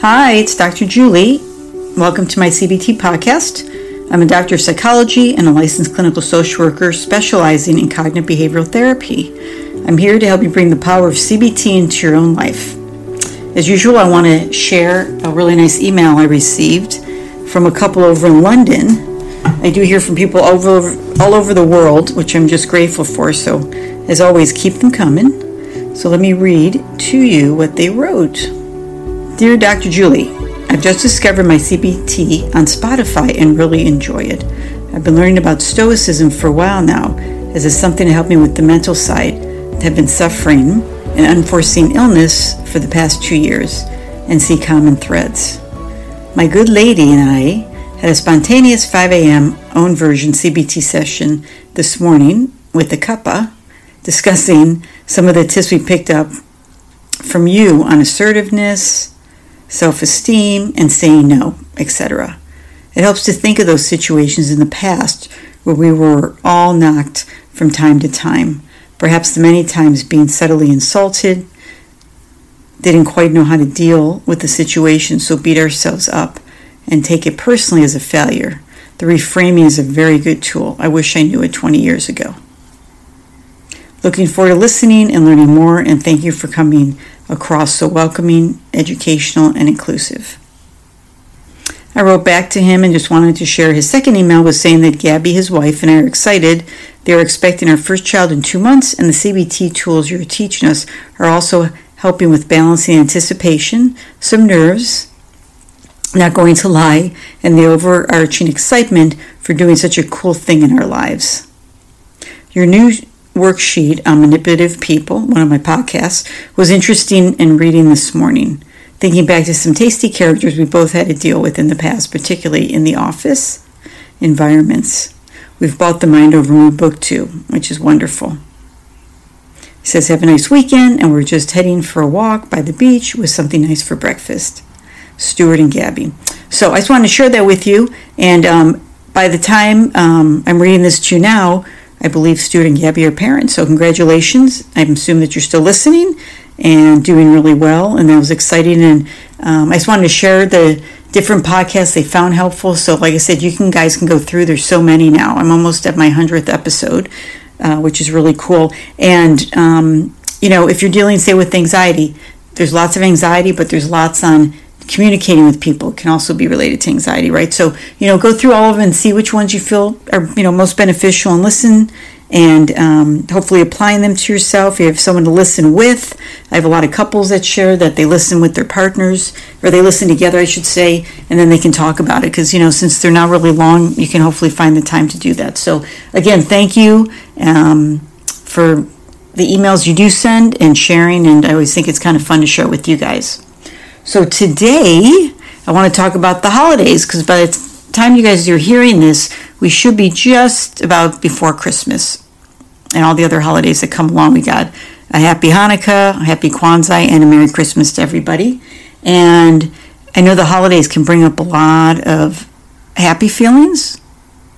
Hi, it's Dr. Julie. Welcome to my CBT podcast. I'm a doctor of psychology and a licensed clinical social worker specializing in cognitive behavioral therapy. I'm here to help you bring the power of CBT into your own life. As usual, I want to share a really nice email I received from a couple over in London. I do hear from people over all over the world, which I'm just grateful for. So, as always, keep them coming. So, let me read to you what they wrote. Dear Dr. Julie, I've just discovered my CBT on Spotify and really enjoy it. I've been learning about Stoicism for a while now, as it's something to help me with the mental side. I have been suffering an unforeseen illness for the past two years and see common threads. My good lady and I had a spontaneous 5 a.m. own version CBT session this morning with the cuppa, discussing some of the tips we picked up from you on assertiveness, self esteem, and saying no, etc. It helps to think of those situations in the past where we were all knocked from time to time, perhaps many times being subtly insulted, didn't quite know how to deal with the situation, so beat ourselves up and take it personally as a failure. The reframing is a very good tool. I wish I knew it 20 years ago. Looking forward to listening and learning more, and thank you for coming across so welcoming, educational, and inclusive. I wrote back to him and just wanted to share his second email was saying that Gabby, his wife, and I are excited. They are expecting our first child in two months, and the CBT tools you're teaching us are also helping with balancing anticipation, some nerves, not going to lie, and the overarching excitement for doing such a cool thing in our lives. Your new worksheet on manipulative people, one of my podcasts, was interesting in reading this morning. Thinking back to some tasty characters we both had to deal with in the past, particularly in the office environments. We've bought the Mind Over Mood book too, which is wonderful. He says, Have a nice weekend, and we're just heading for a walk by the beach with something nice for breakfast. Stuart and Gabby. So I just wanted to share that with you. And um, by the time um, I'm reading this to you now, I believe Stuart and Gabby are parents. So congratulations. I assume that you're still listening and doing really well. And that was exciting. And um, I just wanted to share the different podcasts they found helpful. So like I said, you can guys can go through. There's so many now. I'm almost at my hundredth episode, uh, which is really cool. And um, you know, if you're dealing, say, with anxiety, there's lots of anxiety, but there's lots on communicating with people can also be related to anxiety, right? So, you know, go through all of them and see which ones you feel are, you know, most beneficial and listen and um, hopefully applying them to yourself. You have someone to listen with. I have a lot of couples that share that they listen with their partners or they listen together, I should say, and then they can talk about it because, you know, since they're not really long, you can hopefully find the time to do that. So, again, thank you um, for the emails you do send and sharing, and I always think it's kind of fun to share with you guys. So today, I want to talk about the holidays because by the time you guys are hearing this, we should be just about before Christmas and all the other holidays that come along. We got a happy Hanukkah, a happy Kwanzaa, and a Merry Christmas to everybody. And I know the holidays can bring up a lot of happy feelings,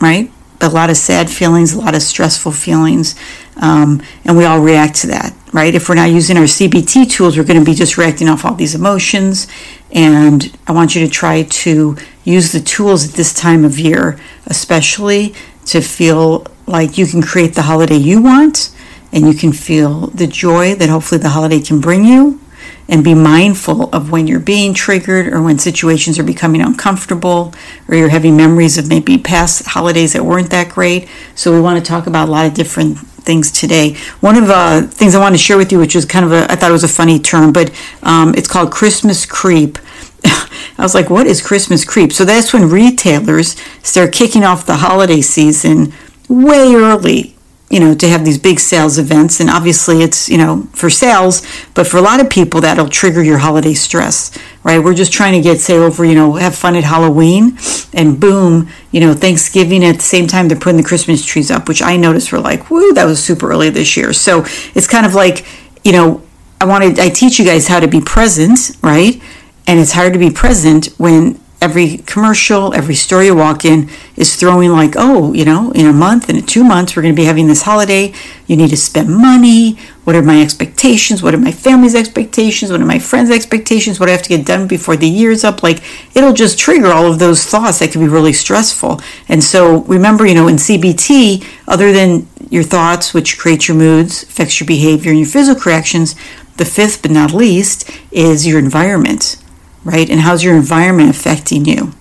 right? But A lot of sad feelings, a lot of stressful feelings, um, and we all react to that right? If we're not using our CBT tools, we're going to be just reacting off all these emotions. And I want you to try to use the tools at this time of year, especially to feel like you can create the holiday you want and you can feel the joy that hopefully the holiday can bring you and be mindful of when you're being triggered or when situations are becoming uncomfortable or you're having memories of maybe past holidays that weren't that great. So we want to talk about a lot of different things today. One of the uh, things I want to share with you, which is kind of a, I thought it was a funny term, but um, it's called Christmas creep. I was like, what is Christmas creep? So that's when retailers start kicking off the holiday season way early you know, to have these big sales events. And obviously it's, you know, for sales, but for a lot of people that'll trigger your holiday stress, right? We're just trying to get, say, over, you know, have fun at Halloween and boom, you know, Thanksgiving at the same time they're putting the Christmas trees up, which I noticed were like, woo, that was super early this year. So it's kind of like, you know, I wanted, I teach you guys how to be present, right? And it's hard to be present when every commercial, every store you walk in is throwing like, oh, you know, in a month, in two months, we're going to be having this holiday. You need to spend money. What are my expectations? What are my family's expectations? What are my friends' expectations? What do I have to get done before the year's up? Like, it'll just trigger all of those thoughts that can be really stressful. And so remember, you know, in CBT, other than your thoughts, which create your moods, affects your behavior and your physical reactions, the fifth but not least is your environment right? And how's your environment affecting you?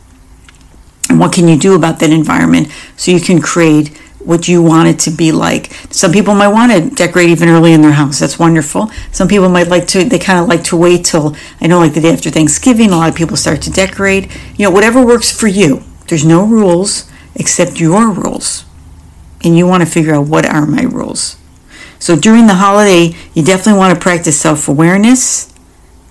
And what can you do about that environment so you can create what you want it to be like. Some people might want to decorate even early in their house. That's wonderful. Some people might like to, they kind of like to wait till, I know, like the day after Thanksgiving, a lot of people start to decorate. You know, whatever works for you. There's no rules except your rules. And you want to figure out what are my rules. So during the holiday, you definitely want to practice self awareness.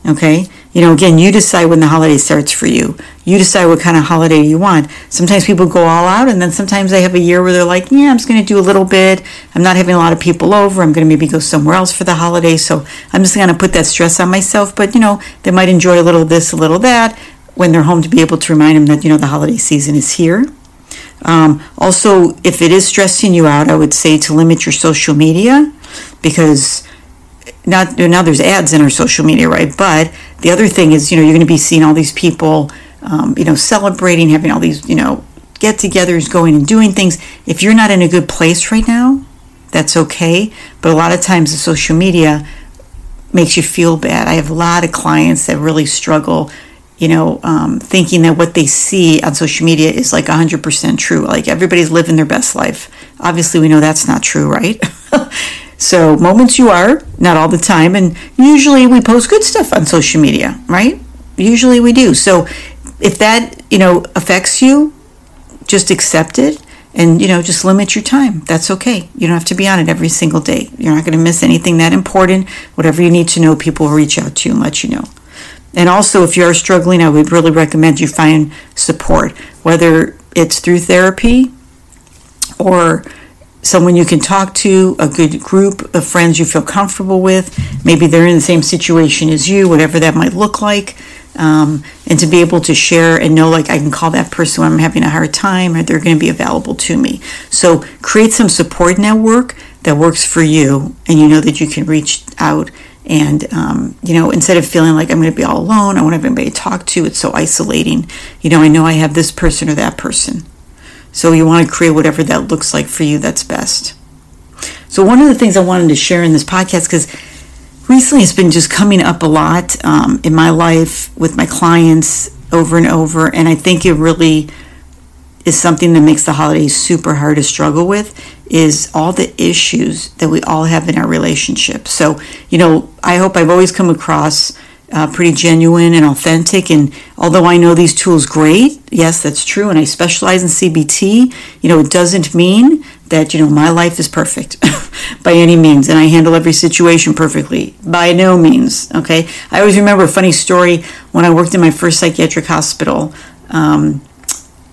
Okay? You know, again, you decide when the holiday starts for you. You decide what kind of holiday you want. Sometimes people go all out, and then sometimes they have a year where they're like, yeah, I'm just going to do a little bit. I'm not having a lot of people over. I'm going to maybe go somewhere else for the holiday. So I'm just going to put that stress on myself. But, you know, they might enjoy a little this, a little that when they're home to be able to remind them that, you know, the holiday season is here. Um, also, if it is stressing you out, I would say to limit your social media because not now there's ads in our social media, right? But the other thing is, you know, you're going to be seeing all these people, um, you know, celebrating, having all these, you know, get-togethers, going and doing things. If you're not in a good place right now, that's okay. But a lot of times, the social media makes you feel bad. I have a lot of clients that really struggle you know, um, thinking that what they see on social media is like 100% true. Like everybody's living their best life. Obviously, we know that's not true, right? So, moments you are, not all the time. And usually we post good stuff on social media, right? Usually we do. So, if that, you know, affects you, just accept it and, you know, just limit your time. That's okay. You don't have to be on it every single day. You're not going to miss anything that important. Whatever you need to know, people will reach out to you and let you know. And also, if you are struggling, I would really recommend you find support, whether it's through therapy or someone you can talk to, a good group of friends you feel comfortable with. Maybe they're in the same situation as you, whatever that might look like. Um, and to be able to share and know, like, I can call that person when I'm having a hard time, or they're going to be available to me. So, create some support network that works for you, and you know that you can reach out. And, um, you know, instead of feeling like I'm going to be all alone, I want everybody to talk to, it's so isolating. You know, I know I have this person or that person. So you want to create whatever that looks like for you that's best. So one of the things I wanted to share in this podcast, because recently it's been just coming up a lot um, in my life with my clients over and over, and I think it really is something that makes the holidays super hard to struggle with is all the issues that we all have in our relationship. So, you know, I hope I've always come across uh, pretty genuine and authentic. And although I know these tools great, yes, that's true, and I specialize in CBT, you know, it doesn't mean that, you know, my life is perfect by any means and I handle every situation perfectly. By no means, okay? I always remember a funny story when I worked in my first psychiatric hospital. Um,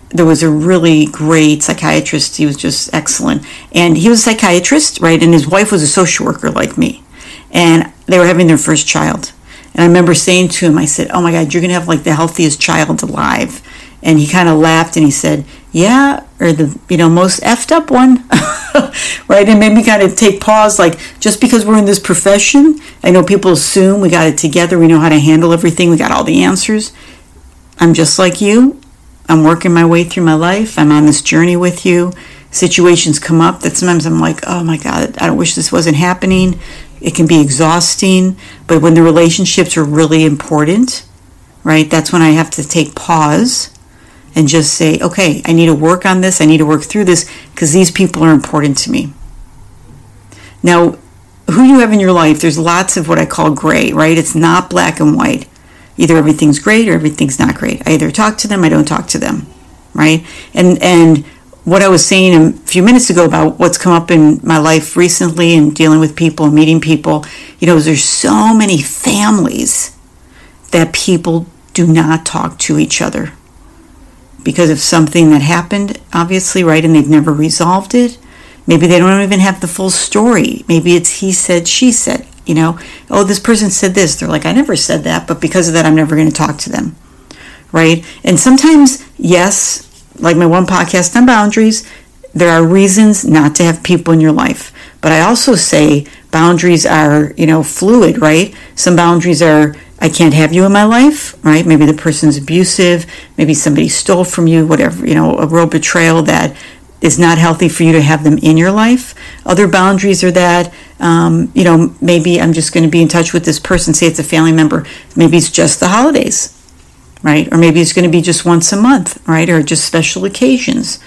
there was a really great psychiatrist. He was just excellent. And he was a psychiatrist, right? And his wife was a social worker like me. And they were having their first child and I remember saying to him, I said, Oh my God, you're going to have like the healthiest child alive. And he kind of laughed and he said, Yeah, or the, you know, most effed up one. right? And made me kind of take pause. Like, just because we're in this profession, I know people assume we got it together. We know how to handle everything. We got all the answers. I'm just like you. I'm working my way through my life. I'm on this journey with you. Situations come up that sometimes I'm like, oh my God, I don't wish this wasn't happening. It can be exhausting, but when the relationships are really important, right, that's when I have to take pause and just say, okay, I need to work on this. I need to work through this because these people are important to me. Now, who you have in your life, there's lots of what I call gray, right? It's not black and white. Either everything's great or everything's not great. I either talk to them, I don't talk to them, right? And and what I was saying a few minutes ago about what's come up in my life recently and dealing with people and meeting people, you know, there's so many families that people do not talk to each other because of something that happened, obviously, right? And they've never resolved it. Maybe they don't even have the full story. Maybe it's he said, she said, you know, oh, this person said this. They're like, I never said that, but because of that, I'm never going to talk to them right? And sometimes, yes, like my one podcast on boundaries, there are reasons not to have people in your life. But I also say boundaries are, you know, fluid, right? Some boundaries are I can't have you in my life, right? Maybe the person's abusive, maybe somebody stole from you, whatever, you know, a real betrayal that is not healthy for you to have them in your life. Other boundaries are that, um, you know, maybe I'm just going to be in touch with this person, say it's a family member, maybe it's just the holidays, right? Or maybe it's going to be just once a month, right? Or just special occasions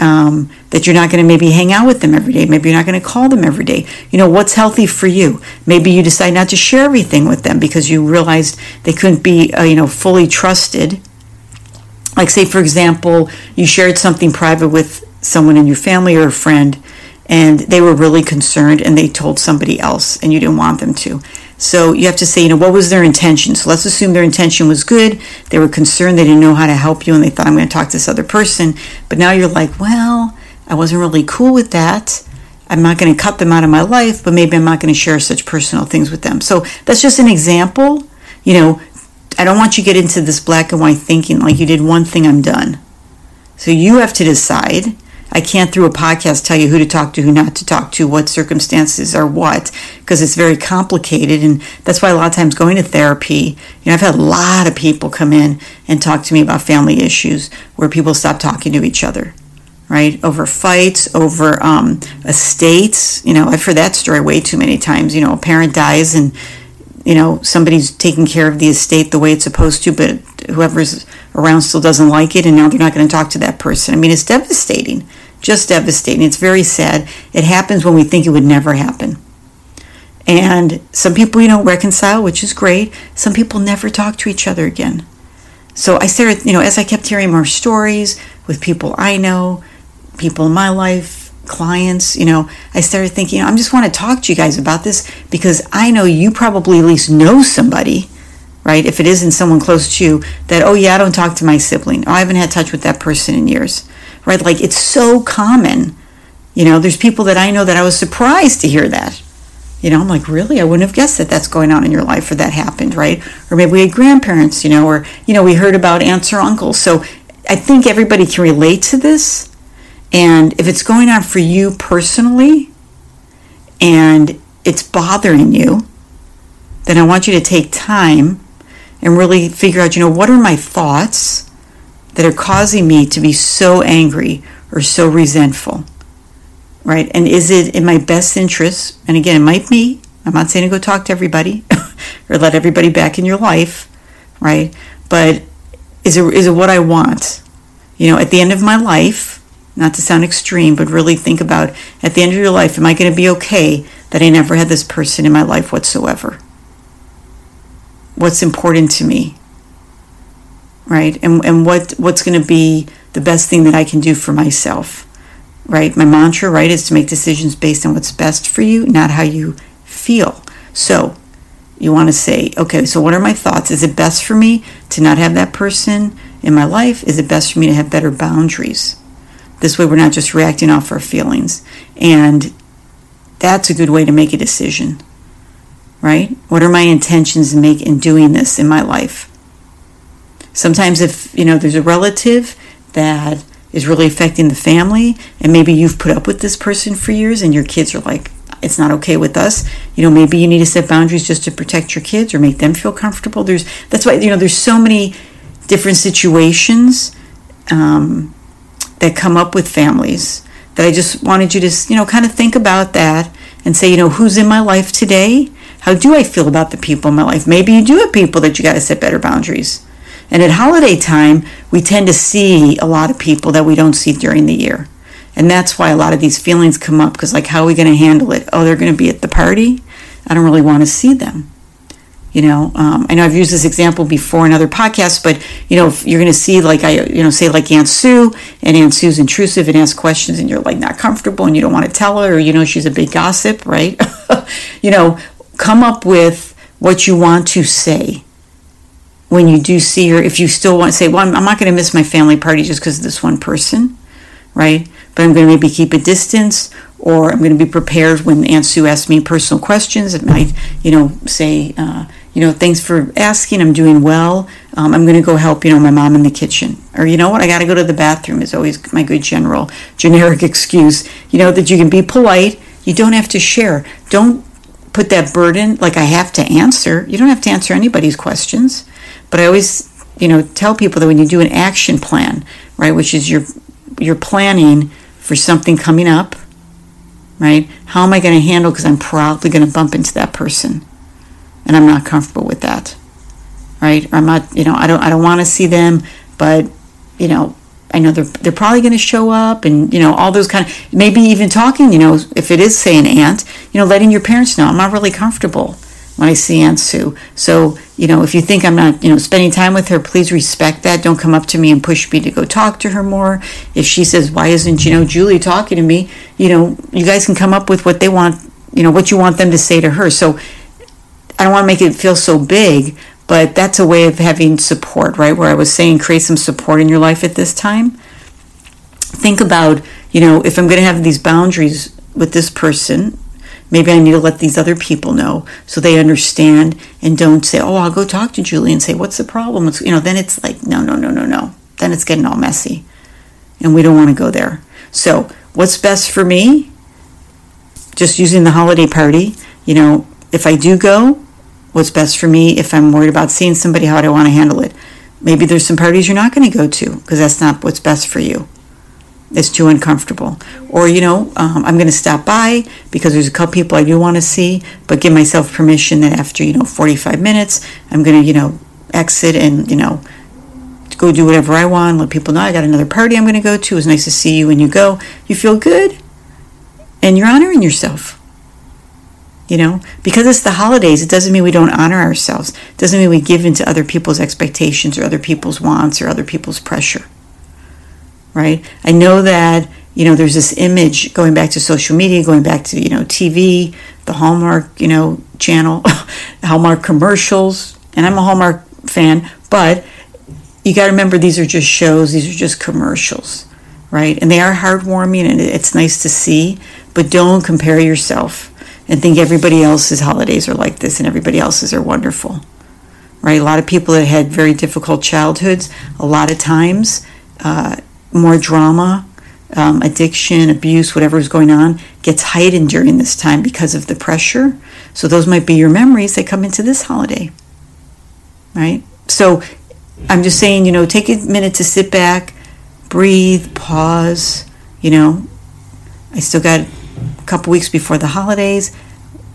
um, that you're not going to maybe hang out with them every day. Maybe you're not going to call them every day. You know, what's healthy for you? Maybe you decide not to share everything with them because you realized they couldn't be, uh, you know, fully trusted. Like, say, for example, you shared something private with someone in your family or a friend, and they were really concerned and they told somebody else and you didn't want them to. So you have to say, you know, what was their intention? So let's assume their intention was good. They were concerned. They didn't know how to help you and they thought, I'm going to talk to this other person. But now you're like, well, I wasn't really cool with that. I'm not going to cut them out of my life, but maybe I'm not going to share such personal things with them. So that's just an example. You know, I don't want you to get into this black and white thinking like you did one thing, I'm done. So you have to decide I can't through a podcast tell you who to talk to, who not to talk to, what circumstances are what, because it's very complicated. And that's why a lot of times going to therapy, you know, I've had a lot of people come in and talk to me about family issues where people stop talking to each other, right? Over fights, over um, estates. You know, I've heard that story way too many times. You know, a parent dies and, you know, somebody's taking care of the estate the way it's supposed to, but whoever's around still doesn't like it and now they're not going to talk to that person. I mean, it's devastating just devastating. It's very sad. It happens when we think it would never happen. And some people, you know, reconcile, which is great. Some people never talk to each other again. So I started, you know, as I kept hearing more stories with people I know, people in my life, clients, you know, I started thinking, I just want to talk to you guys about this because I know you probably at least know somebody, right? If it isn't someone close to you, that, oh, yeah, I don't talk to my sibling. Oh, I haven't had touch with that person in years right? Like it's so common. You know, there's people that I know that I was surprised to hear that. You know, I'm like, really? I wouldn't have guessed that that's going on in your life or that happened, right? Or maybe we had grandparents, you know, or, you know, we heard about aunts or uncles. So I think everybody can relate to this. And if it's going on for you personally and it's bothering you, then I want you to take time and really figure out, you know, what are my thoughts? That are causing me to be so angry or so resentful? Right? And is it in my best interest? And again, it might be. I'm not saying to go talk to everybody or let everybody back in your life, right? But is it, is it what I want? You know, at the end of my life, not to sound extreme, but really think about at the end of your life, am I going to be okay that I never had this person in my life whatsoever? What's important to me? Right? And, and what, what's going to be the best thing that I can do for myself, right? My mantra, right, is to make decisions based on what's best for you, not how you feel. So you want to say, okay, so what are my thoughts? Is it best for me to not have that person in my life? Is it best for me to have better boundaries? This way, we're not just reacting off our feelings. And that's a good way to make a decision, right? What are my intentions in, make, in doing this in my life? Sometimes, if you know there's a relative that is really affecting the family, and maybe you've put up with this person for years, and your kids are like, it's not okay with us. You know, maybe you need to set boundaries just to protect your kids or make them feel comfortable. There's that's why you know there's so many different situations um, that come up with families that I just wanted you to you know kind of think about that and say you know who's in my life today. How do I feel about the people in my life? Maybe you do have people that you got to set better boundaries. And at holiday time, we tend to see a lot of people that we don't see during the year. And that's why a lot of these feelings come up because, like, how are we going to handle it? Oh, they're going to be at the party. I don't really want to see them. You know, um, I know I've used this example before in other podcasts, but you know, if you're going to see, like, I, you know, say like Aunt Sue, and Aunt Sue's intrusive and asks questions, and you're like not comfortable, and you don't want to tell her, or you know, she's a big gossip, right? you know, come up with what you want to say when you do see her, if you still want to say, well, I'm, I'm not going to miss my family party just because of this one person, right? But I'm going to maybe keep a distance, or I'm going to be prepared when Aunt Sue asks me personal questions. It might, you know, say, uh, you know, thanks for asking. I'm doing well. um, I'm going to go help, you know, my mom in the kitchen. Or, you know what, I got to go to the bathroom is always my good general, generic excuse. You know, that you can be polite. You don't have to share. Don't put that burden like I have to answer. You don't have to answer anybody's questions. But I always, you know, tell people that when you do an action plan, right, which is your you're planning for something coming up, right? How am I going to handle because I'm probably going to bump into that person and I'm not comfortable with that. Right? Or I'm not, you know, I don't I don't want to see them, but you know, I know they're they're probably going to show up, and you know all those kind of maybe even talking. You know, if it is say an aunt, you know, letting your parents know I'm not really comfortable see Aunt Sue. So you know, if you think I'm not, you know, spending time with her, please respect that. Don't come up to me and push me to go talk to her more. If she says, "Why isn't you know Julie talking to me?" You know, you guys can come up with what they want. You know, what you want them to say to her. So I don't want to make it feel so big, but that's a way of having support, right? Where I was saying create some support in your life at this time. Think about, you know, if I'm going to have these boundaries with this person, maybe I need to let these other people know so they understand and don't say, "Oh, I'll go talk to Julie and say, "What's the problem?" You know, then it's like, "No, no, no, no, no." Then it's getting all messy. And we don't want to go there. So, what's best for me? Just using the holiday party, you know, if I do go, what's best for me if I'm worried about seeing somebody, how do I want to handle it? Maybe there's some parties you're not going to go to because that's not what's best for you. It's too uncomfortable. Or, you know, um, I'm going to stop by because there's a couple people I do want to see, but give myself permission that after, you know, 45 minutes, I'm going to, you know, exit and, you know, go do whatever I want, let people know I got another party I'm going to go to. It's nice to see you and you go. You feel good and you're honoring yourself. You know, because it's the holidays, it doesn't mean we don't honor ourselves. It doesn't mean we give in to other people's expectations or other people's wants or other people's pressure. Right? I know that, you know, there's this image going back to social media, going back to, you know, TV, the Hallmark, you know, channel, Hallmark commercials, and I'm a Hallmark fan, but you got to remember these are just shows, these are just commercials, right? And they are heartwarming and it's nice to see, but don't compare yourself and think everybody else's holidays are like this and everybody else's are wonderful. Right? A lot of people that had very difficult childhoods, a lot of times, uh, more drama, um, addiction, abuse, whatever is going on, gets heightened during this time because of the pressure. So those might be your memories that come into this holiday. Right? So I'm just saying, you know, take a minute to sit back, breathe, pause. You know, I still got a couple weeks before the holidays.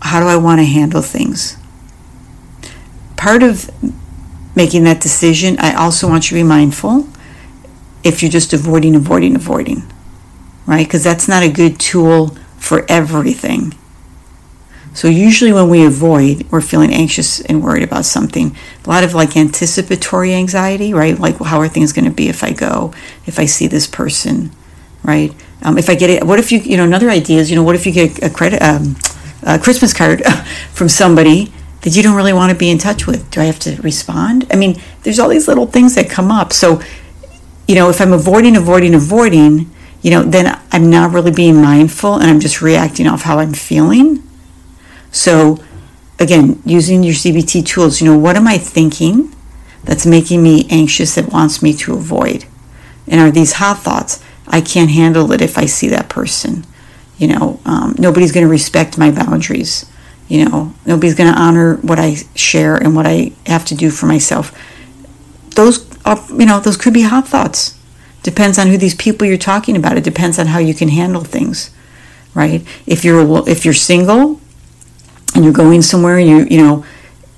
How do I want to handle things? Part of making that decision, I also want you to be mindful if you're just avoiding, avoiding, avoiding, right? Because that's not a good tool for everything. So usually when we avoid, we're feeling anxious and worried about something. A lot of like anticipatory anxiety, right? Like how are things going to be if I go, if I see this person, right? Um, if I get it, what if you, you know, another idea is, you know, what if you get a credit, um, a Christmas card from somebody that you don't really want to be in touch with? Do I have to respond? I mean, there's all these little things that come up. So, you know, if I'm avoiding, avoiding, avoiding, you know, then I'm not really being mindful and I'm just reacting off how I'm feeling. So, again, using your CBT tools, you know, what am I thinking that's making me anxious that wants me to avoid? And are these hot thoughts? I can't handle it if I see that person. You know, um, nobody's going to respect my boundaries. You know, nobody's going to honor what I share and what I have to do for myself. Those you know, those could be hot thoughts. Depends on who these people you're talking about. It depends on how you can handle things, right? If you're if you're single and you're going somewhere you you know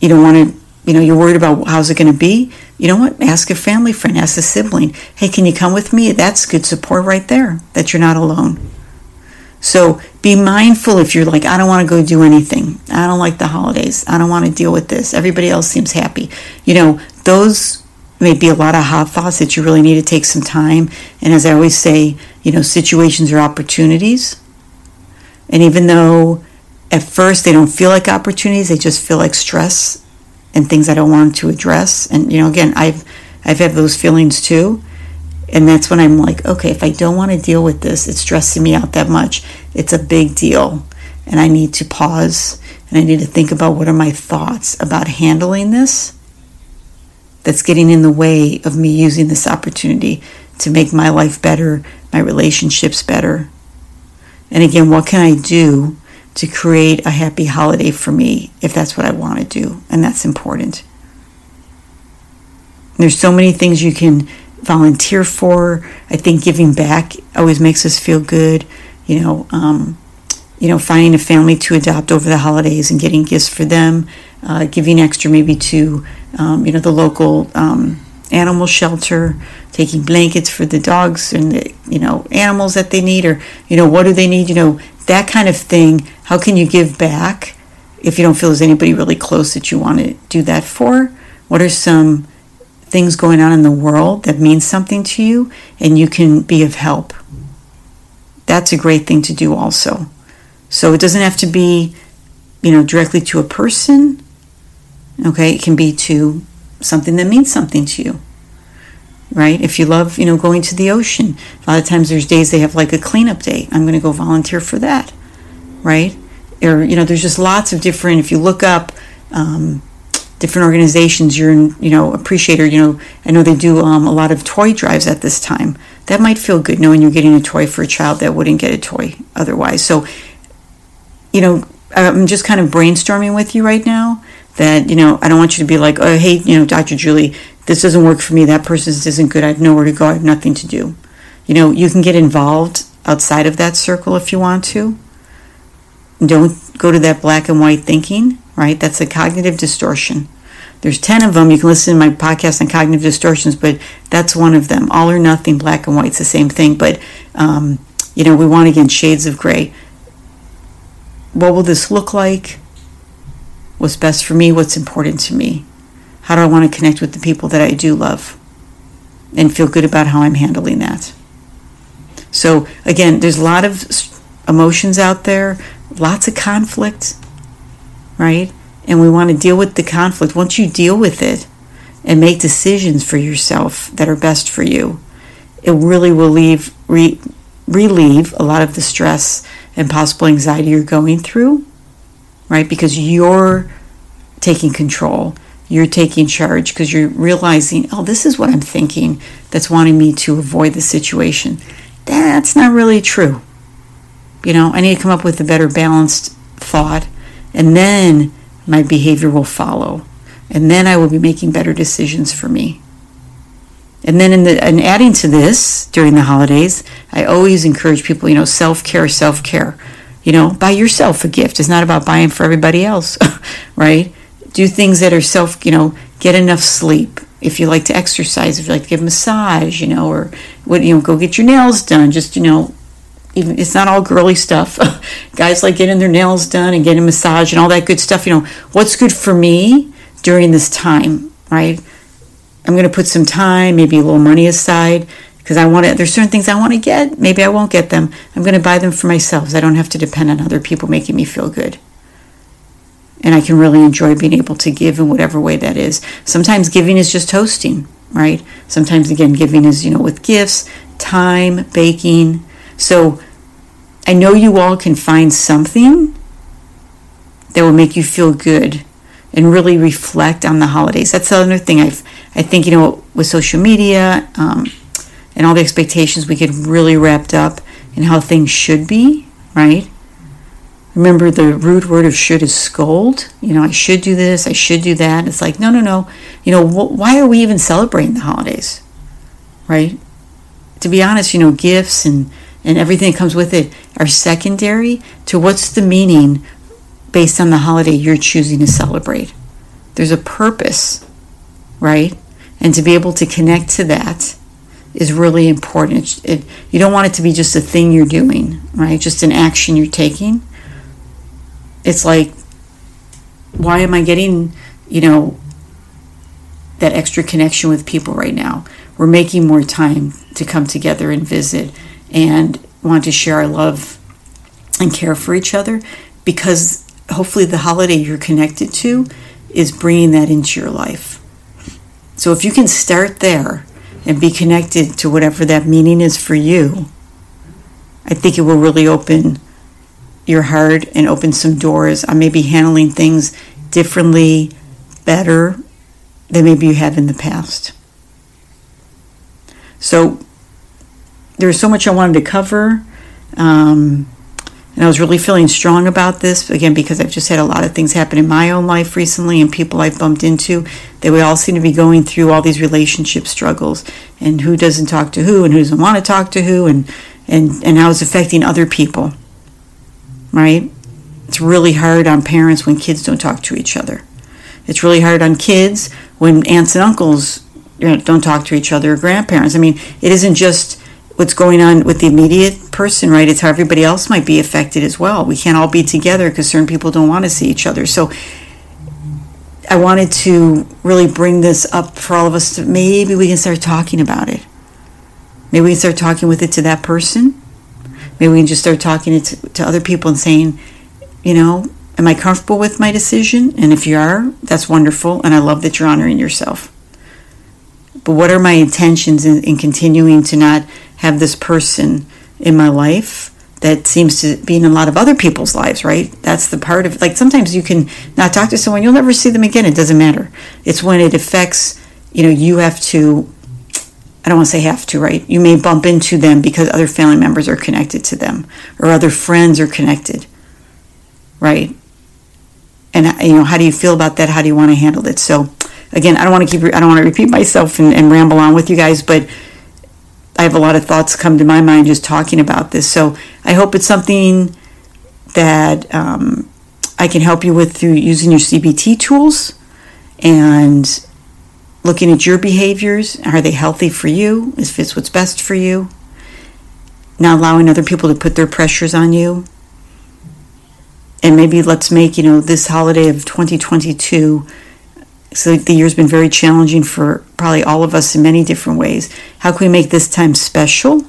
you don't want to you know you're worried about how's it going to be you know what? Ask a family friend, ask a sibling. Hey, can you come with me? That's good support right there that you're not alone. So be mindful if you're like, I don't want to go do anything. I don't like the holidays. I don't want to deal with this. Everybody else seems happy. You know, those may be a lot of hot thoughts that you really need to take some time. And as I always say, you know, situations are opportunities. And even though at first they don't feel like opportunities, they just feel like stress and things I don't want to address. And you know, again, I've I've had those feelings too. And that's when I'm like, okay, if I don't want to deal with this, it's stressing me out that much. It's a big deal. And I need to pause and I need to think about what are my thoughts about handling this that's getting in the way of me using this opportunity to make my life better, my relationships better? And again, what can I do to create a happy holiday for me if that's what I want to do? And that's important. There's so many things you can volunteer for. I think giving back always makes us feel good. You know, um, you know, finding a family to adopt over the holidays and getting gifts for them, uh, giving extra maybe to, um, you know, the local um, animal shelter, taking blankets for the dogs and the, you know, animals that they need, or, you know, what do they need, you know, that kind of thing. How can you give back if you don't feel there's anybody really close that you want to do that for? What are some things going on in the world that means something to you and you can be of help? That's a great thing to do also. So it doesn't have to be, you know, directly to a person. Okay, it can be to something that means something to you. Right? If you love, you know, going to the ocean, a lot of times there's days they have like a cleanup day. I'm going to go volunteer for that. Right? Or, you know, there's just lots of different, if you look up, um, different organizations you're in, you know appreciator you know i know they do um, a lot of toy drives at this time that might feel good knowing you're getting a toy for a child that wouldn't get a toy otherwise so you know, I'm just kind of brainstorming with you right now that, you know, I don't want you to be like, oh, hey, you know, Dr. Julie, this doesn't work for me. That person isn't good. I have nowhere to go. I have nothing to do. You know, you can get involved outside of that circle if you want to. Don't go to that black and white thinking, right? That's a cognitive distortion. There's 10 of them. You can listen to my podcast on cognitive distortions, but that's one of them. All or nothing, black and white's the same thing. But, um, you know, we want, again, shades of gray what will this look like? What's best for me? What's important to me? How do I want to connect with the people that I do love and feel good about how I'm handling that? So, again, there's a lot of emotions out there, lots of conflict, right? And we want to deal with the conflict. Once you deal with it and make decisions for yourself that are best for you, it really will leave, re, relieve a lot of the stress and possible anxiety you're going through, right? Because you're taking control, you're taking charge because you're realizing, oh, this is what I'm thinking that's wanting me to avoid the situation. That's not really true. You know, I need to come up with a better balanced thought, and then my behavior will follow. And then I will be making better decisions for me. And then in the and adding to this during the holidays, I always encourage people, you know, self-care, self-care. You know, buy yourself a gift. It's not about buying for everybody else, right? Do things that are self, you know, get enough sleep. If you like to exercise, if you like to give a massage, you know, or what you know, go get your nails done. Just, you know, even it's not all girly stuff. Guys like getting their nails done and getting massage and all that good stuff. You know, what's good for me during this time, right? I'm going to put some time, maybe a little money aside because I want to. There's certain things I want to get. Maybe I won't get them. I'm going to buy them for myself. I don't have to depend on other people making me feel good. And I can really enjoy being able to give in whatever way that is. Sometimes giving is just hosting, right? Sometimes again, giving is you know with gifts, time, baking. So I know you all can find something that will make you feel good and really reflect on the holidays. That's another thing I've I think, you know, with social media um, and all the expectations, we get really wrapped up in how things should be, right? Remember, the root word of should is scold. You know, I should do this, I should do that. It's like, no, no, no. You know, wh- why are we even celebrating the holidays, right? To be honest, you know, gifts and, and everything that comes with it are secondary to what's the meaning based on the holiday you're choosing to celebrate. There's a purpose, right? and to be able to connect to that is really important. It, you don't want it to be just a thing you're doing, right? Just an action you're taking. It's like, why am I getting, you know, that extra connection with people right now? We're making more time to come together and visit and want to share our love and care for each other because hopefully the holiday you're connected to is bringing that into your life. So if you can start there and be connected to whatever that meaning is for you, I think it will really open your heart and open some doors on maybe handling things differently, better, than maybe you have in the past. So there's so much I wanted to cover. Um, and I was really feeling strong about this, again, because I've just had a lot of things happen in my own life recently and people I've bumped into that we all seem to be going through all these relationship struggles and who doesn't talk to who and who doesn't want to talk to who and, and, and how it's affecting other people, right? It's really hard on parents when kids don't talk to each other. It's really hard on kids when aunts and uncles you know, don't talk to each other or grandparents. I mean, it isn't just what's going on with the immediate person, right? It's how everybody else might be affected as well. We can't all be together because certain people don't want to see each other. So I wanted to really bring this up for all of us to maybe we can start talking about it. Maybe we can start talking with it to that person. Maybe we can just start talking it to, to other people and saying, you know, am I comfortable with my decision? And if you are, that's wonderful. And I love that you're honoring yourself. But what are my intentions in, in continuing to not have this person in my life that seems to be in a lot of other people's lives, right? That's the part of like sometimes you can not talk to someone, you'll never see them again. It doesn't matter. It's when it affects, you know, you have to I don't want to say have to, right? You may bump into them because other family members are connected to them or other friends are connected, right? And you know, how do you feel about that? How do you want to handle it? So, again, I don't want to keep I don't want to repeat myself and, and ramble on with you guys, but I have a lot of thoughts come to my mind just talking about this. So I hope it's something that um, I can help you with through using your CBT tools and looking at your behaviors. Are they healthy for you? Is this what's best for you? Not allowing other people to put their pressures on you. And maybe let's make, you know, this holiday of 2022 so the year's been very challenging for probably all of us in many different ways. How can we make this time special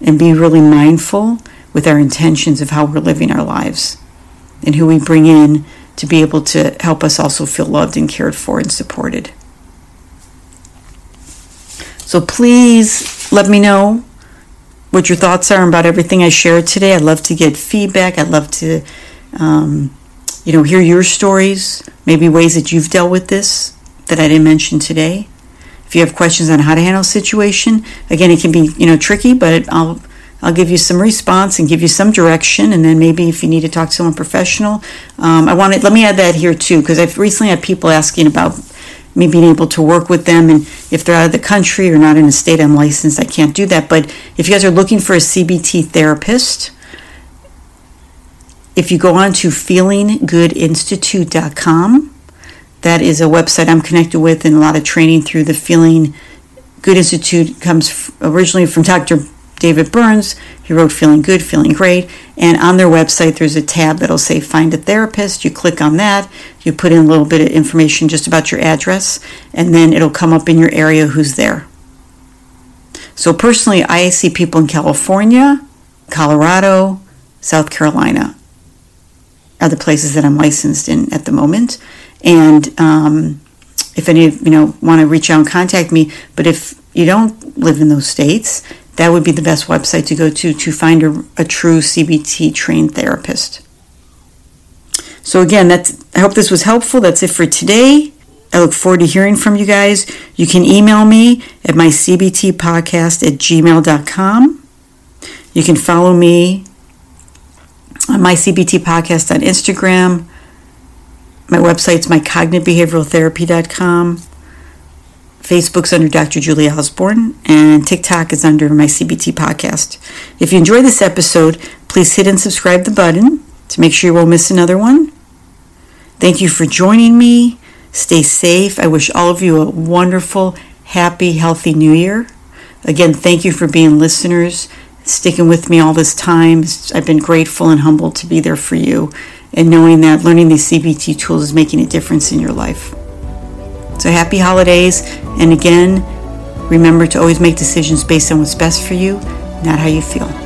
and be really mindful with our intentions of how we're living our lives and who we bring in to be able to help us also feel loved and cared for and supported? So please let me know what your thoughts are about everything I shared today. I'd love to get feedback. I'd love to. Um, you know, hear your stories, maybe ways that you've dealt with this that I didn't mention today. If you have questions on how to handle a situation, again, it can be, you know, tricky, but I'll I'll give you some response and give you some direction, and then maybe if you need to talk to someone professional, um, I want to let me add that here too, because I've recently had people asking about me being able to work with them, and if they're out of the country or not in a state I'm licensed, I can't do that. But if you guys are looking for a CBT therapist, if you go on to feelinggoodinstitute.com, that is a website I'm connected with and a lot of training through the Feeling Good Institute comes originally from Dr. David Burns. He wrote Feeling Good, Feeling Great. And on their website, there's a tab that'll say Find a Therapist. You click on that, you put in a little bit of information just about your address, and then it'll come up in your area who's there. So, personally, I see people in California, Colorado, South Carolina are the places that I'm licensed in at the moment. And um, if any of you know want to reach out and contact me, but if you don't live in those states, that would be the best website to go to to find a, a true CBT trained therapist. So again, that's I hope this was helpful. That's it for today. I look forward to hearing from you guys. You can email me at my CBT podcast at gmail.com. You can follow me my CBT podcast on Instagram. My website's mycognitivebehavioraltherapy.com. Facebook's under Dr. Julie Osborne, and TikTok is under my CBT podcast. If you enjoyed this episode, please hit and subscribe the button to make sure you won't miss another one. Thank you for joining me. Stay safe. I wish all of you a wonderful, happy, healthy new year. Again, thank you for being listeners sticking with me all this time. I've been grateful and humbled to be there for you and knowing that learning these CBT tools is making a difference in your life. So happy holidays. And again, remember to always make decisions based on what's best for you, not how you feel.